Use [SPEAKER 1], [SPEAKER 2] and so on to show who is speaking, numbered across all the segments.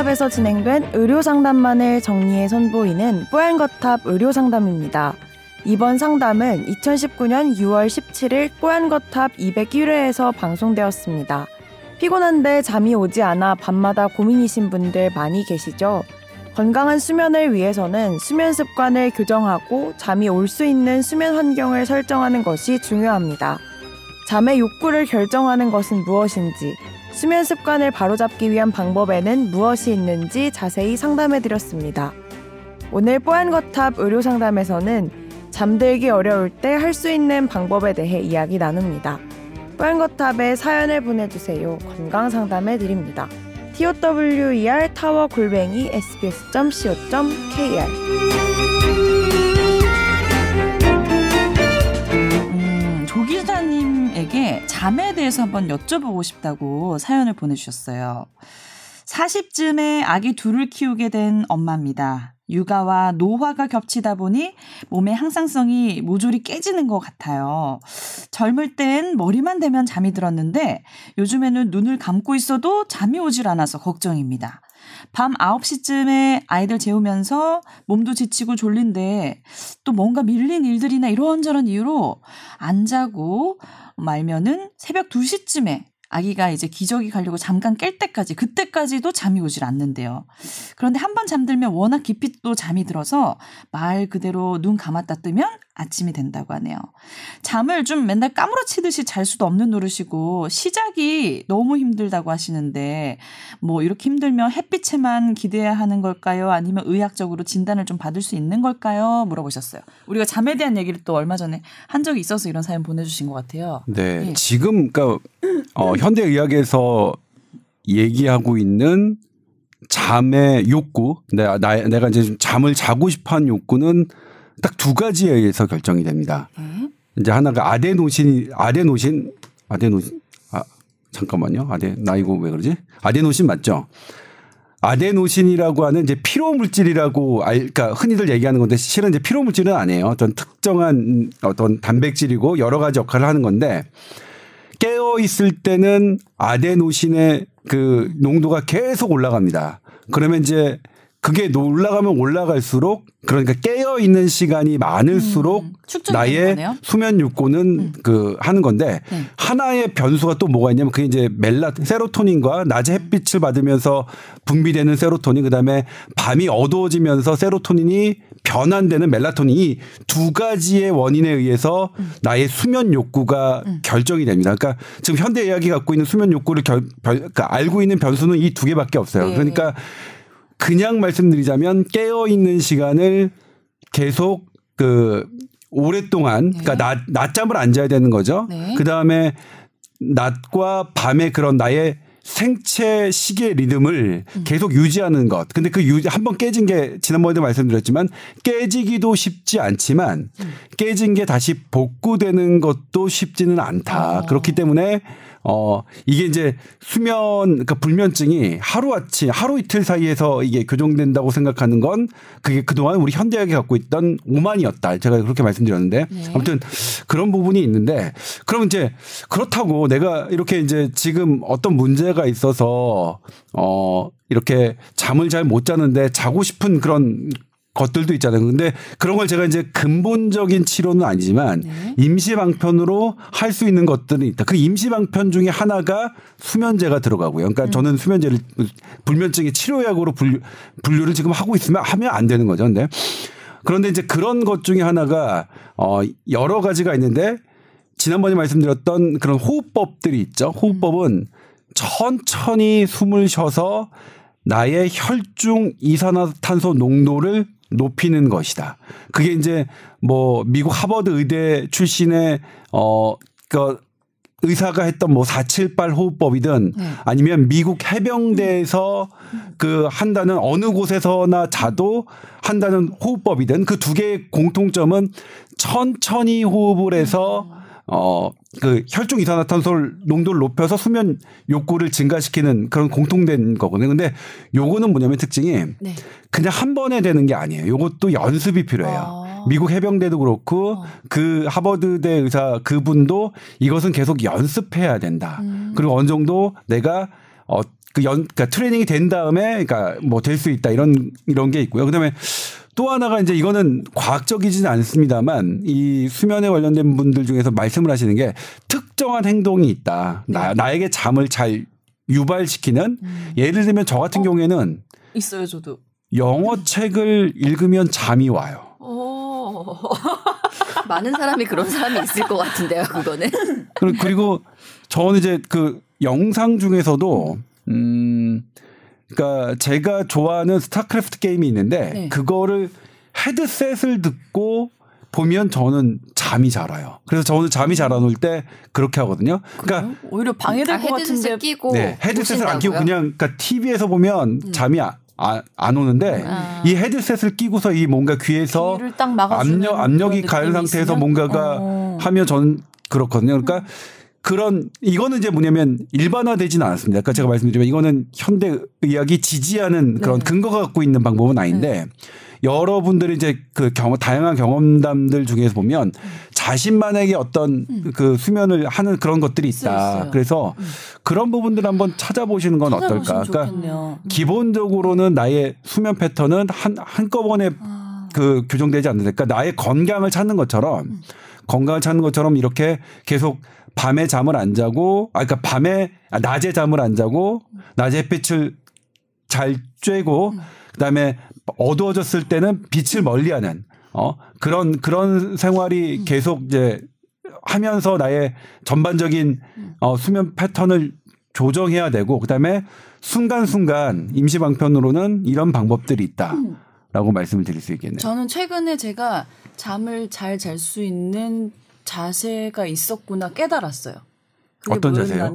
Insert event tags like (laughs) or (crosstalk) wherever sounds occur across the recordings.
[SPEAKER 1] 뽀얀거탑에서 진행된 의료상담만을 정리해 선보이는 뽀얀거탑 의료상담입니다. 이번 상담은 2019년 6월 17일 뽀얀거탑 201회에서 방송되었습니다. 피곤한데 잠이 오지 않아 밤마다 고민이신 분들 많이 계시죠? 건강한 수면을 위해서는 수면 습관을 교정하고 잠이 올 수 있는 수면 환경을 설정하는 것이 중요합니다. 잠의 욕구를 결정하는 것은 무엇인지, 수면 습관을 바로잡기 위한 방법에는 무엇이 있는지 자세히 상담해 드렸습니다. 오늘 뽀얀거탑 의료상담에서는 잠들기 어려울 때 할 수 있는 방법에 대해 이야기 나눕니다. 뽀얀거탑에 사연을 보내주세요. 건강상담해 드립니다. tower 골뱅이 sbs.co.kr
[SPEAKER 2] 잠에 대해서 한번 여쭤보고 싶다고 사연을 보내주셨어요. 40쯤에 아기 둘을 키우게 된 엄마입니다. 육아와 노화가 겹치다 보니 몸의 항상성이 모조리 깨지는 것 같아요. 젊을 땐 머리만 대면 잠이 들었는데 요즘에는 눈을 감고 있어도 잠이 오질 않아서 걱정입니다. 밤 9시쯤에 아이들 재우면서 몸도 지치고 졸린데 또 뭔가 밀린 일들이나 이런저런 이유로 안 자고 말면은 새벽 2시쯤에 아기가 이제 기저귀 가려고 잠깐 깰 때까지 그때까지도 잠이 오질 않는데요. 그런데 한 번 잠들면 워낙 깊이 또 잠이 들어서 말 그대로 눈 감았다 뜨면 아침이 된다고 하네요. 잠을 좀 맨날 까무러치듯이 잘 수도 없는 노릇이고 시작이 너무 힘들다고 하시는데 뭐 이렇게 힘들면 햇빛에만 기대야 하는 걸까요? 아니면 의학적으로 진단을 좀 받을 수 있는 걸까요? 물어보셨어요. 우리가 잠에 대한 얘기를 또 얼마 전에 한 적이 있어서 이런 사연 보내주신 것 같아요.
[SPEAKER 3] 네,
[SPEAKER 2] 예.
[SPEAKER 3] 지금 그러니까 어, 현대 의학에서 얘기하고 있는 잠의 욕구, 내가, 나, 내가 이제 좀 잠을 자고 싶어하는 욕구는 딱 두 가지에 의해서 결정이 됩니다.
[SPEAKER 2] 네.
[SPEAKER 3] 이제 하나가 아데노신, 아데노신, 아데노신, 아 잠깐만요, 아데 나 이거 왜 그러지? 아데노신 맞죠? 아데노신이라고 하는 이제 피로 물질이라고 알, 그러니까 흔히들 얘기하는 건데 실은 이제 피로 물질은 아니에요. 어떤 특정한 어떤 단백질이고 여러 가지 역할을 하는 건데 깨어 있을 때는 아데노신의 그 농도가 계속 올라갑니다. 그러면 이제 그게 올라가면 올라갈수록 그러니까 깨어 있는 시간이 많을수록
[SPEAKER 2] 음,
[SPEAKER 3] 나의
[SPEAKER 2] 거네요?
[SPEAKER 3] 수면 욕구는 그 하는 건데
[SPEAKER 2] 네.
[SPEAKER 3] 하나의 변수가 또 뭐가 있냐면 그게 이제 멜라 세로토닌과 낮에 햇빛을 받으면서 분비되는 세로토닌 그다음에 밤이 어두워지면서 세로토닌이 변환되는 멜라토닌 이 두 가지의 원인에 의해서 나의 수면 욕구가 결정이 됩니다. 그러니까 지금 현대 의학이 갖고 있는 수면 욕구를 결, 별- 그러니까 알고 있는 변수는 이 두 개밖에 없어요.
[SPEAKER 2] 네.
[SPEAKER 3] 그러니까 그냥 말씀드리자면 깨어 있는 시간을 계속 그 오랫동안 그러니까 낮 낮잠을 안 자야 되는 거죠.
[SPEAKER 2] 네.
[SPEAKER 3] 그 다음에 낮과 밤의 그런 나의 생체 시계 리듬을
[SPEAKER 2] 음.
[SPEAKER 3] 계속 유지하는 것. 근데 그 유지 한 번 깨진 게 지난번에도 말씀드렸지만 깨지기도 쉽지 않지만
[SPEAKER 2] 음.
[SPEAKER 3] 깨진 게 다시 복구되는 것도 쉽지는 않다.
[SPEAKER 2] 어.
[SPEAKER 3] 그렇기 때문에 어 이게 이제 수면 그러니까 불면증이 하루 아침 하루 이틀 사이에서 이게 교정된다고 생각하는 건 그게 그동안 우리 현대학이 갖고 있던 오만이었다. 제가 그렇게 말씀드렸는데
[SPEAKER 2] 네.
[SPEAKER 3] 아무튼 그런 부분이 있는데 그럼 이제 그렇다고 내가 이렇게 이제 지금 어떤 문제가 있어서 어 이렇게 잠을 잘 못 자는데 자고 싶은 그런 것들도 있잖아요. 근데 그런 걸 제가 이제 근본적인 치료는 아니지만
[SPEAKER 2] 네.
[SPEAKER 3] 임시 방편으로 할 수 있는 것들은 있다. 그 임시 방편 중에 하나가 수면제가 들어가고요. 그러니까
[SPEAKER 2] 음.
[SPEAKER 3] 저는 수면제를 불면증의 치료약으로 분류, 분류를 지금 하고 있으면 하면 안 되는 거죠. 근데 그런데 이제 그런 것 중에 하나가 어 여러 가지가 있는데 지난번에 말씀드렸던 그런 호흡법들이 있죠. 호흡법은 천천히 숨을 쉬어서 나의 혈중 이산화탄소 농도를 높이는 것이다. 그게 이제 뭐 미국 하버드 의대 출신의 어그 의사가 했던 뭐 478 호흡법이든
[SPEAKER 2] 네.
[SPEAKER 3] 아니면 미국 해병대에서 그 한다는 어느 곳에서나 자도 한다는 호흡법이든 그 두 개의 공통점은 천천히 호흡을 해서 어 그 혈중 이산화탄소 농도를 높여서 수면 욕구를 증가시키는 그런 공통된 거거든요. 근데 요거는 뭐냐면 특징이
[SPEAKER 2] 네.
[SPEAKER 3] 그냥 한 번에 되는 게 아니에요. 요것도 연습이 필요해요.
[SPEAKER 2] 아.
[SPEAKER 3] 미국 해병대도 그렇고
[SPEAKER 2] 어.
[SPEAKER 3] 그 하버드대 의사 그분도 이것은 계속 연습해야 된다.
[SPEAKER 2] 음.
[SPEAKER 3] 그리고 어느 정도 내가 어 그 연, 그러니까 트레이닝이 된 다음에, 그러니까 뭐 될 수 있다 이런 이런 게 있고요. 그다음에 또 하나가 이제 이거는 과학적이지는 않습니다만 이 수면에 관련된 분들 중에서 말씀을 하시는 게 특정한 행동이 있다. 나, 나에게 잠을 잘 유발시키는 예를 들면 저 같은 경우에는
[SPEAKER 2] 있어요, 저도.
[SPEAKER 3] 영어 책을 읽으면 잠이 와요.
[SPEAKER 4] 오. (laughs) 많은 사람이 그런 사람이 있을 것 같은데요, 그거는.
[SPEAKER 3] 그리고 저는 이제 그 영상 중에서도 음 그러니까 제가 좋아하는 스타크래프트 게임이 있는데
[SPEAKER 2] 네.
[SPEAKER 3] 그거를 헤드셋을 듣고 보면 저는 잠이 잘 와요. 그래서 저는 잠이 잘 안 올 때 그렇게 하거든요. 그러니까
[SPEAKER 2] 오히려 방해될
[SPEAKER 4] 아,
[SPEAKER 2] 것 같은데.
[SPEAKER 4] 헤드셋 끼고
[SPEAKER 3] 네, 헤드셋을 안 끼고
[SPEAKER 4] 보신다고요?
[SPEAKER 3] 그냥 그러니까 TV에서 보면 잠이 아, 아, 안 오는데
[SPEAKER 4] 아.
[SPEAKER 3] 이 헤드셋을 끼고서 이 뭔가 귀에서 압력 압력이 가는 상태에서
[SPEAKER 2] 있으면?
[SPEAKER 3] 뭔가가
[SPEAKER 2] 어.
[SPEAKER 3] 하면 저는 그렇거든요. 그러니까 그런 이거는 이제 뭐냐면 일반화되지는 않았습니다. 아까 제가 말씀드리면 이거는 현대 의학이 지지하는 그런
[SPEAKER 2] 네.
[SPEAKER 3] 근거가 갖고 있는 방법은 아닌데 여러분들이 이제 그 경험 다양한 경험담들 중에서 보면 자신만에게 어떤 그 수면을 하는 그런 것들이
[SPEAKER 2] 음.
[SPEAKER 3] 있다.
[SPEAKER 2] 있어요.
[SPEAKER 3] 그래서 그런 부분들 한번 찾아보시는 건 어떨까? 그러니까
[SPEAKER 2] 좋겠네요.
[SPEAKER 3] 기본적으로는 나의 수면 패턴은 한 한꺼번에
[SPEAKER 2] 아.
[SPEAKER 3] 그 규정되지 않는다. 그러니까 나의 건강을 찾는 것처럼
[SPEAKER 2] 음.
[SPEAKER 3] 건강을 찾는 것처럼 이렇게 계속 밤에 잠을 안 자고 아 그러니까 밤에 아, 낮에 잠을 안 자고 낮에 햇빛을 잘 쬐고
[SPEAKER 2] 음.
[SPEAKER 3] 그다음에 어두워졌을 때는 빛을 멀리하는 어 그런 그런
[SPEAKER 2] 음.
[SPEAKER 3] 생활이 계속 이제 하면서 나의 전반적인
[SPEAKER 2] 음.
[SPEAKER 3] 어 수면 패턴을 조정해야 되고 그다음에 순간순간 임시방편으로는 이런 방법들이 있다 라고 말씀을 드릴 수 있겠네요.
[SPEAKER 2] 저는 최근에 제가 잠을 잘 잘 수 있는 자세가 있었구나 깨달았어요. 그게
[SPEAKER 3] 어떤 자세요?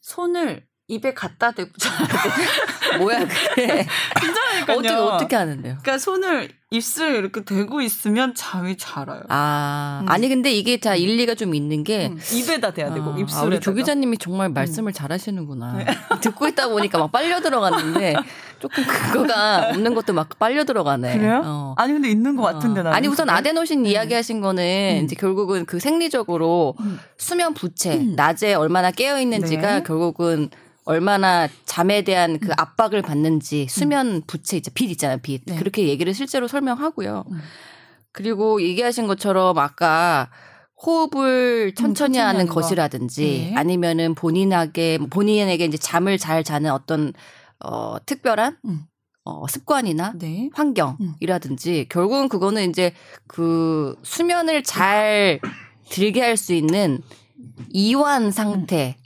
[SPEAKER 2] 손을 입에 갖다 대고 자야 돼. (laughs)
[SPEAKER 4] 뭐야 그게?
[SPEAKER 2] 괜찮으니까요. (laughs)
[SPEAKER 4] 어떻게 어떻게 하는데요?
[SPEAKER 2] 그러니까 손을 입술 이렇게 대고 있으면 잠이 잘 와요.
[SPEAKER 4] 아
[SPEAKER 2] 음.
[SPEAKER 4] 아니 근데 이게 다 일리가 좀 있는 게
[SPEAKER 2] 음, 입에다 대야 되고
[SPEAKER 4] 아,
[SPEAKER 2] 입술에
[SPEAKER 4] 우리 조 기자님이 정말 말씀을 잘하시는구나. (laughs) 듣고 있다 보니까 막 빨려 들어갔는데 조금 그거가 없는 것도 막 빨려 들어가네.
[SPEAKER 2] 그래요?
[SPEAKER 4] 어.
[SPEAKER 2] 아니 근데 있는 것 같은데
[SPEAKER 4] 어.
[SPEAKER 2] 나는.
[SPEAKER 4] 아니 우선 아데노신 이야기하신 거는
[SPEAKER 2] 음.
[SPEAKER 4] 이제 결국은 그 생리적으로
[SPEAKER 2] 음.
[SPEAKER 4] 수면 부채
[SPEAKER 2] 음.
[SPEAKER 4] 낮에 얼마나 깨어 있는지가
[SPEAKER 2] 네.
[SPEAKER 4] 결국은 얼마나 잠에 대한 그 압박을 받는지 수면 부채 이제 빛 있잖아요 빛
[SPEAKER 2] 네.
[SPEAKER 4] 그렇게 얘기를 실제로 설명하고요.
[SPEAKER 2] 음.
[SPEAKER 4] 그리고 얘기하신 것처럼 아까 호흡을 천천히
[SPEAKER 2] 천천히
[SPEAKER 4] 하는. 것이라든지
[SPEAKER 2] 네.
[SPEAKER 4] 아니면은 본인에게 본인에게 이제 잠을 잘 자는 어떤 어 특별한
[SPEAKER 2] 음.
[SPEAKER 4] 어 습관이나
[SPEAKER 2] 네.
[SPEAKER 4] 환경이라든지 결국은 그거는 이제 그 수면을 잘 들게 할 수 있는 이완 상태.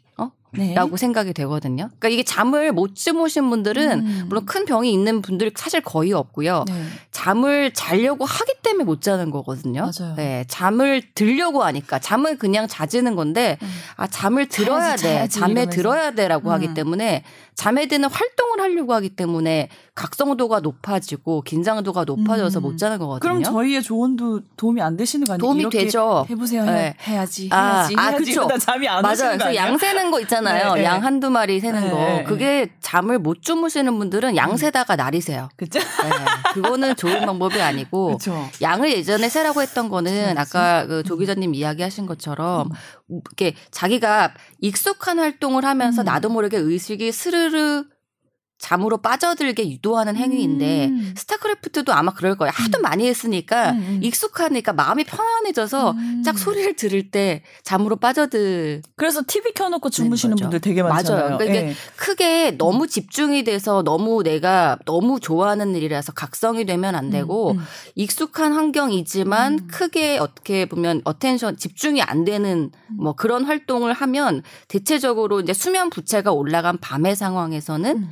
[SPEAKER 4] 어?
[SPEAKER 2] 네.
[SPEAKER 4] 라고 생각이 되거든요. 그러니까 이게 잠을 못 주무신 분들은
[SPEAKER 2] 음.
[SPEAKER 4] 물론 큰 병이 있는 분들 사실 거의 없고요.
[SPEAKER 2] 네.
[SPEAKER 4] 잠을 자려고 하기 때문에 못 자는 거거든요.
[SPEAKER 2] 맞아요.
[SPEAKER 4] 네, 잠을 들려고 하니까 잠은 그냥 자지는 건데
[SPEAKER 2] 음.
[SPEAKER 4] 아 잠을 들어야
[SPEAKER 2] 자야지,
[SPEAKER 4] 돼,
[SPEAKER 2] 자야지
[SPEAKER 4] 잠에
[SPEAKER 2] 이러면서.
[SPEAKER 4] 들어야 돼라고
[SPEAKER 2] 음.
[SPEAKER 4] 하기 때문에 잠에 드는 활동을 하려고 하기 때문에 각성도가 높아지고 긴장도가 높아져서
[SPEAKER 2] 음.
[SPEAKER 4] 못 자는 거거든요.
[SPEAKER 2] 그럼 저희의 조언도 도움이 안 되시는 거 아니에요?
[SPEAKER 4] 도움이 되죠.
[SPEAKER 2] 해보세요.
[SPEAKER 4] 네.
[SPEAKER 2] 해야지.
[SPEAKER 4] 아,
[SPEAKER 2] 해야지.
[SPEAKER 4] 아,
[SPEAKER 2] 해야지.
[SPEAKER 4] 그쵸.
[SPEAKER 2] 잠이 안
[SPEAKER 4] 맞아요. 그래서? 양 세는 거 있잖아요.
[SPEAKER 2] 네, 네.
[SPEAKER 4] 양 한두 마리 세는
[SPEAKER 2] 네,
[SPEAKER 4] 거.
[SPEAKER 2] 네.
[SPEAKER 4] 그게 잠을 못 주무시는 분들은 양 세다가 날이세요.
[SPEAKER 2] 그죠?
[SPEAKER 4] 네, 그거는 좋은 방법이 아니고 (laughs)
[SPEAKER 2] 그렇죠.
[SPEAKER 4] 양을 예전에 세라고 했던 거는
[SPEAKER 2] 그치.
[SPEAKER 4] 아까 그조 기자님 이야기하신 것처럼 이렇게 자기가 익숙한 활동을 하면서
[SPEAKER 2] 음.
[SPEAKER 4] 나도 모르게 의식이 스르르 잠으로 빠져들게 유도하는 행위인데
[SPEAKER 2] 음.
[SPEAKER 4] 스타크래프트도 아마 그럴 거예요. 하도 많이 했으니까
[SPEAKER 2] 음, 음.
[SPEAKER 4] 익숙하니까 마음이 편안해져서
[SPEAKER 2] 음.
[SPEAKER 4] 딱 소리를 들을 때 잠으로 빠져들
[SPEAKER 2] 그래서 TV 켜놓고 주무시는
[SPEAKER 4] 거죠.
[SPEAKER 2] 분들 되게 많잖아요.
[SPEAKER 4] 맞아요. 그러니까 이게
[SPEAKER 2] 예.
[SPEAKER 4] 크게 너무 집중이 돼서 너무 내가 너무 좋아하는 일이라서 각성이 되면 안 되고
[SPEAKER 2] 음, 음.
[SPEAKER 4] 익숙한 환경이지만
[SPEAKER 2] 음.
[SPEAKER 4] 크게 어떻게 보면 attention 집중이 안 되는
[SPEAKER 2] 음.
[SPEAKER 4] 뭐 그런 활동을 하면 대체적으로 이제 수면 부채가 올라간 밤의 상황에서는
[SPEAKER 2] 음.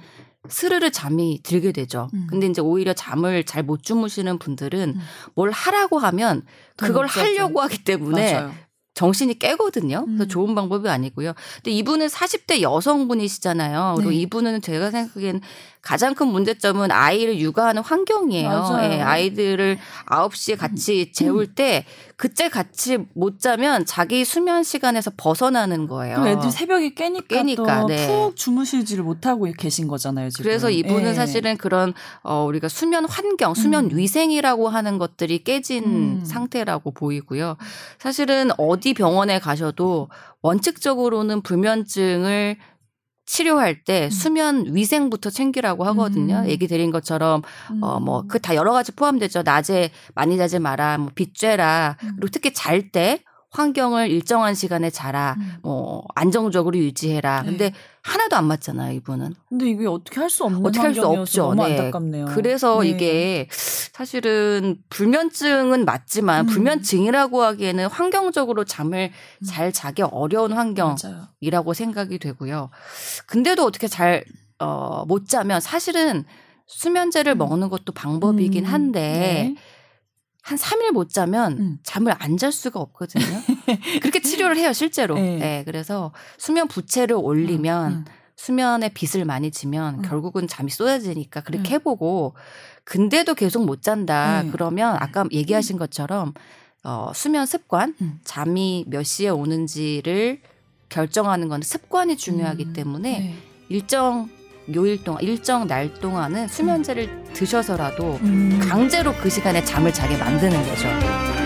[SPEAKER 4] 스르르 잠이 들게 되죠.
[SPEAKER 2] 음.
[SPEAKER 4] 근데 이제 오히려 잠을 잘 못 주무시는 분들은
[SPEAKER 2] 음.
[SPEAKER 4] 뭘 하라고 하면 그걸. 하려고 하기 때문에
[SPEAKER 2] 맞아요.
[SPEAKER 4] 정신이 깨거든요. 그래서
[SPEAKER 2] 음.
[SPEAKER 4] 좋은 방법이 아니고요. 근데 이분은 40대 여성분이시잖아요. 그리고
[SPEAKER 2] 네.
[SPEAKER 4] 이분은 제가 생각하기엔 가장 큰 문제점은 아이를 육아하는 환경이에요. 예, 아이들을 9시에 같이 재울 때 그때 같이 못 자면 자기 수면 시간에서 벗어나는 거예요.
[SPEAKER 2] 또 애들 새벽에 깨니까,
[SPEAKER 4] 깨니까,
[SPEAKER 2] 또
[SPEAKER 4] 네.
[SPEAKER 2] 푹 주무시지를 못하고 계신 거잖아요. 지금.
[SPEAKER 4] 그래서 이분은
[SPEAKER 2] 예.
[SPEAKER 4] 사실은 그런 어 우리가 수면 환경, 수면
[SPEAKER 2] 음.
[SPEAKER 4] 위생이라고 하는 것들이 깨진
[SPEAKER 2] 음.
[SPEAKER 4] 상태라고 보이고요. 사실은 어디 병원에 가셔도 원칙적으로는 불면증을 치료할 때 수면 위생부터 챙기라고 하거든요.
[SPEAKER 2] 음.
[SPEAKER 4] 얘기 드린 것처럼 어뭐 그 다 여러 가지 포함되죠. 낮에 많이 자지 마라, 뭐 빗쬐라.
[SPEAKER 2] 음.
[SPEAKER 4] 그리고 특히 잘 때 환경을 일정한 시간에 자라.
[SPEAKER 2] 음.
[SPEAKER 4] 뭐 안정적으로 유지해라.
[SPEAKER 2] 네.
[SPEAKER 4] 근데 하나도 안 맞잖아요, 이분은.
[SPEAKER 2] 근데 이게 어떻게 할 수 없는
[SPEAKER 4] 어떻게 할 수 없죠.
[SPEAKER 2] 너무
[SPEAKER 4] 네.
[SPEAKER 2] 안타깝네요.
[SPEAKER 4] 그래서
[SPEAKER 2] 네.
[SPEAKER 4] 이게 사실은 불면증은 맞지만
[SPEAKER 2] 음.
[SPEAKER 4] 불면증이라고 하기에는 환경적으로 잠을 잘 자기 어려운 환경
[SPEAKER 2] 맞아요.
[SPEAKER 4] 이라고 생각이 되고요. 근데도 어떻게 잘, 어, 못 자면 사실은 수면제를
[SPEAKER 2] 음.
[SPEAKER 4] 먹는 것도 방법이긴
[SPEAKER 2] 음,
[SPEAKER 4] 한데
[SPEAKER 2] 네.
[SPEAKER 4] 한 3일 못 자면
[SPEAKER 2] 음.
[SPEAKER 4] 잠을 안 잘 수가 없거든요. (laughs) 그렇게 치료를 해요, 실제로.
[SPEAKER 2] 네.
[SPEAKER 4] 네. 그래서 수면 부채를 올리면
[SPEAKER 2] 음, 음.
[SPEAKER 4] 수면에 빚을 많이 지면
[SPEAKER 2] 음.
[SPEAKER 4] 결국은 잠이 쏟아지니까 그렇게
[SPEAKER 2] 음.
[SPEAKER 4] 해보고 근데도 계속 못 잔다.
[SPEAKER 2] 네.
[SPEAKER 4] 그러면 아까 얘기하신 것처럼 어, 수면 습관,
[SPEAKER 2] 음.
[SPEAKER 4] 잠이 몇 시에 오는지를 결정하는 건 습관이 중요하기
[SPEAKER 2] 음,
[SPEAKER 4] 때문에
[SPEAKER 2] 네.
[SPEAKER 4] 일정 요일 동안 일정 날 동안은 수면제를 드셔서라도
[SPEAKER 2] 음.
[SPEAKER 4] 강제로 그 시간에 잠을 자게 만드는 거죠.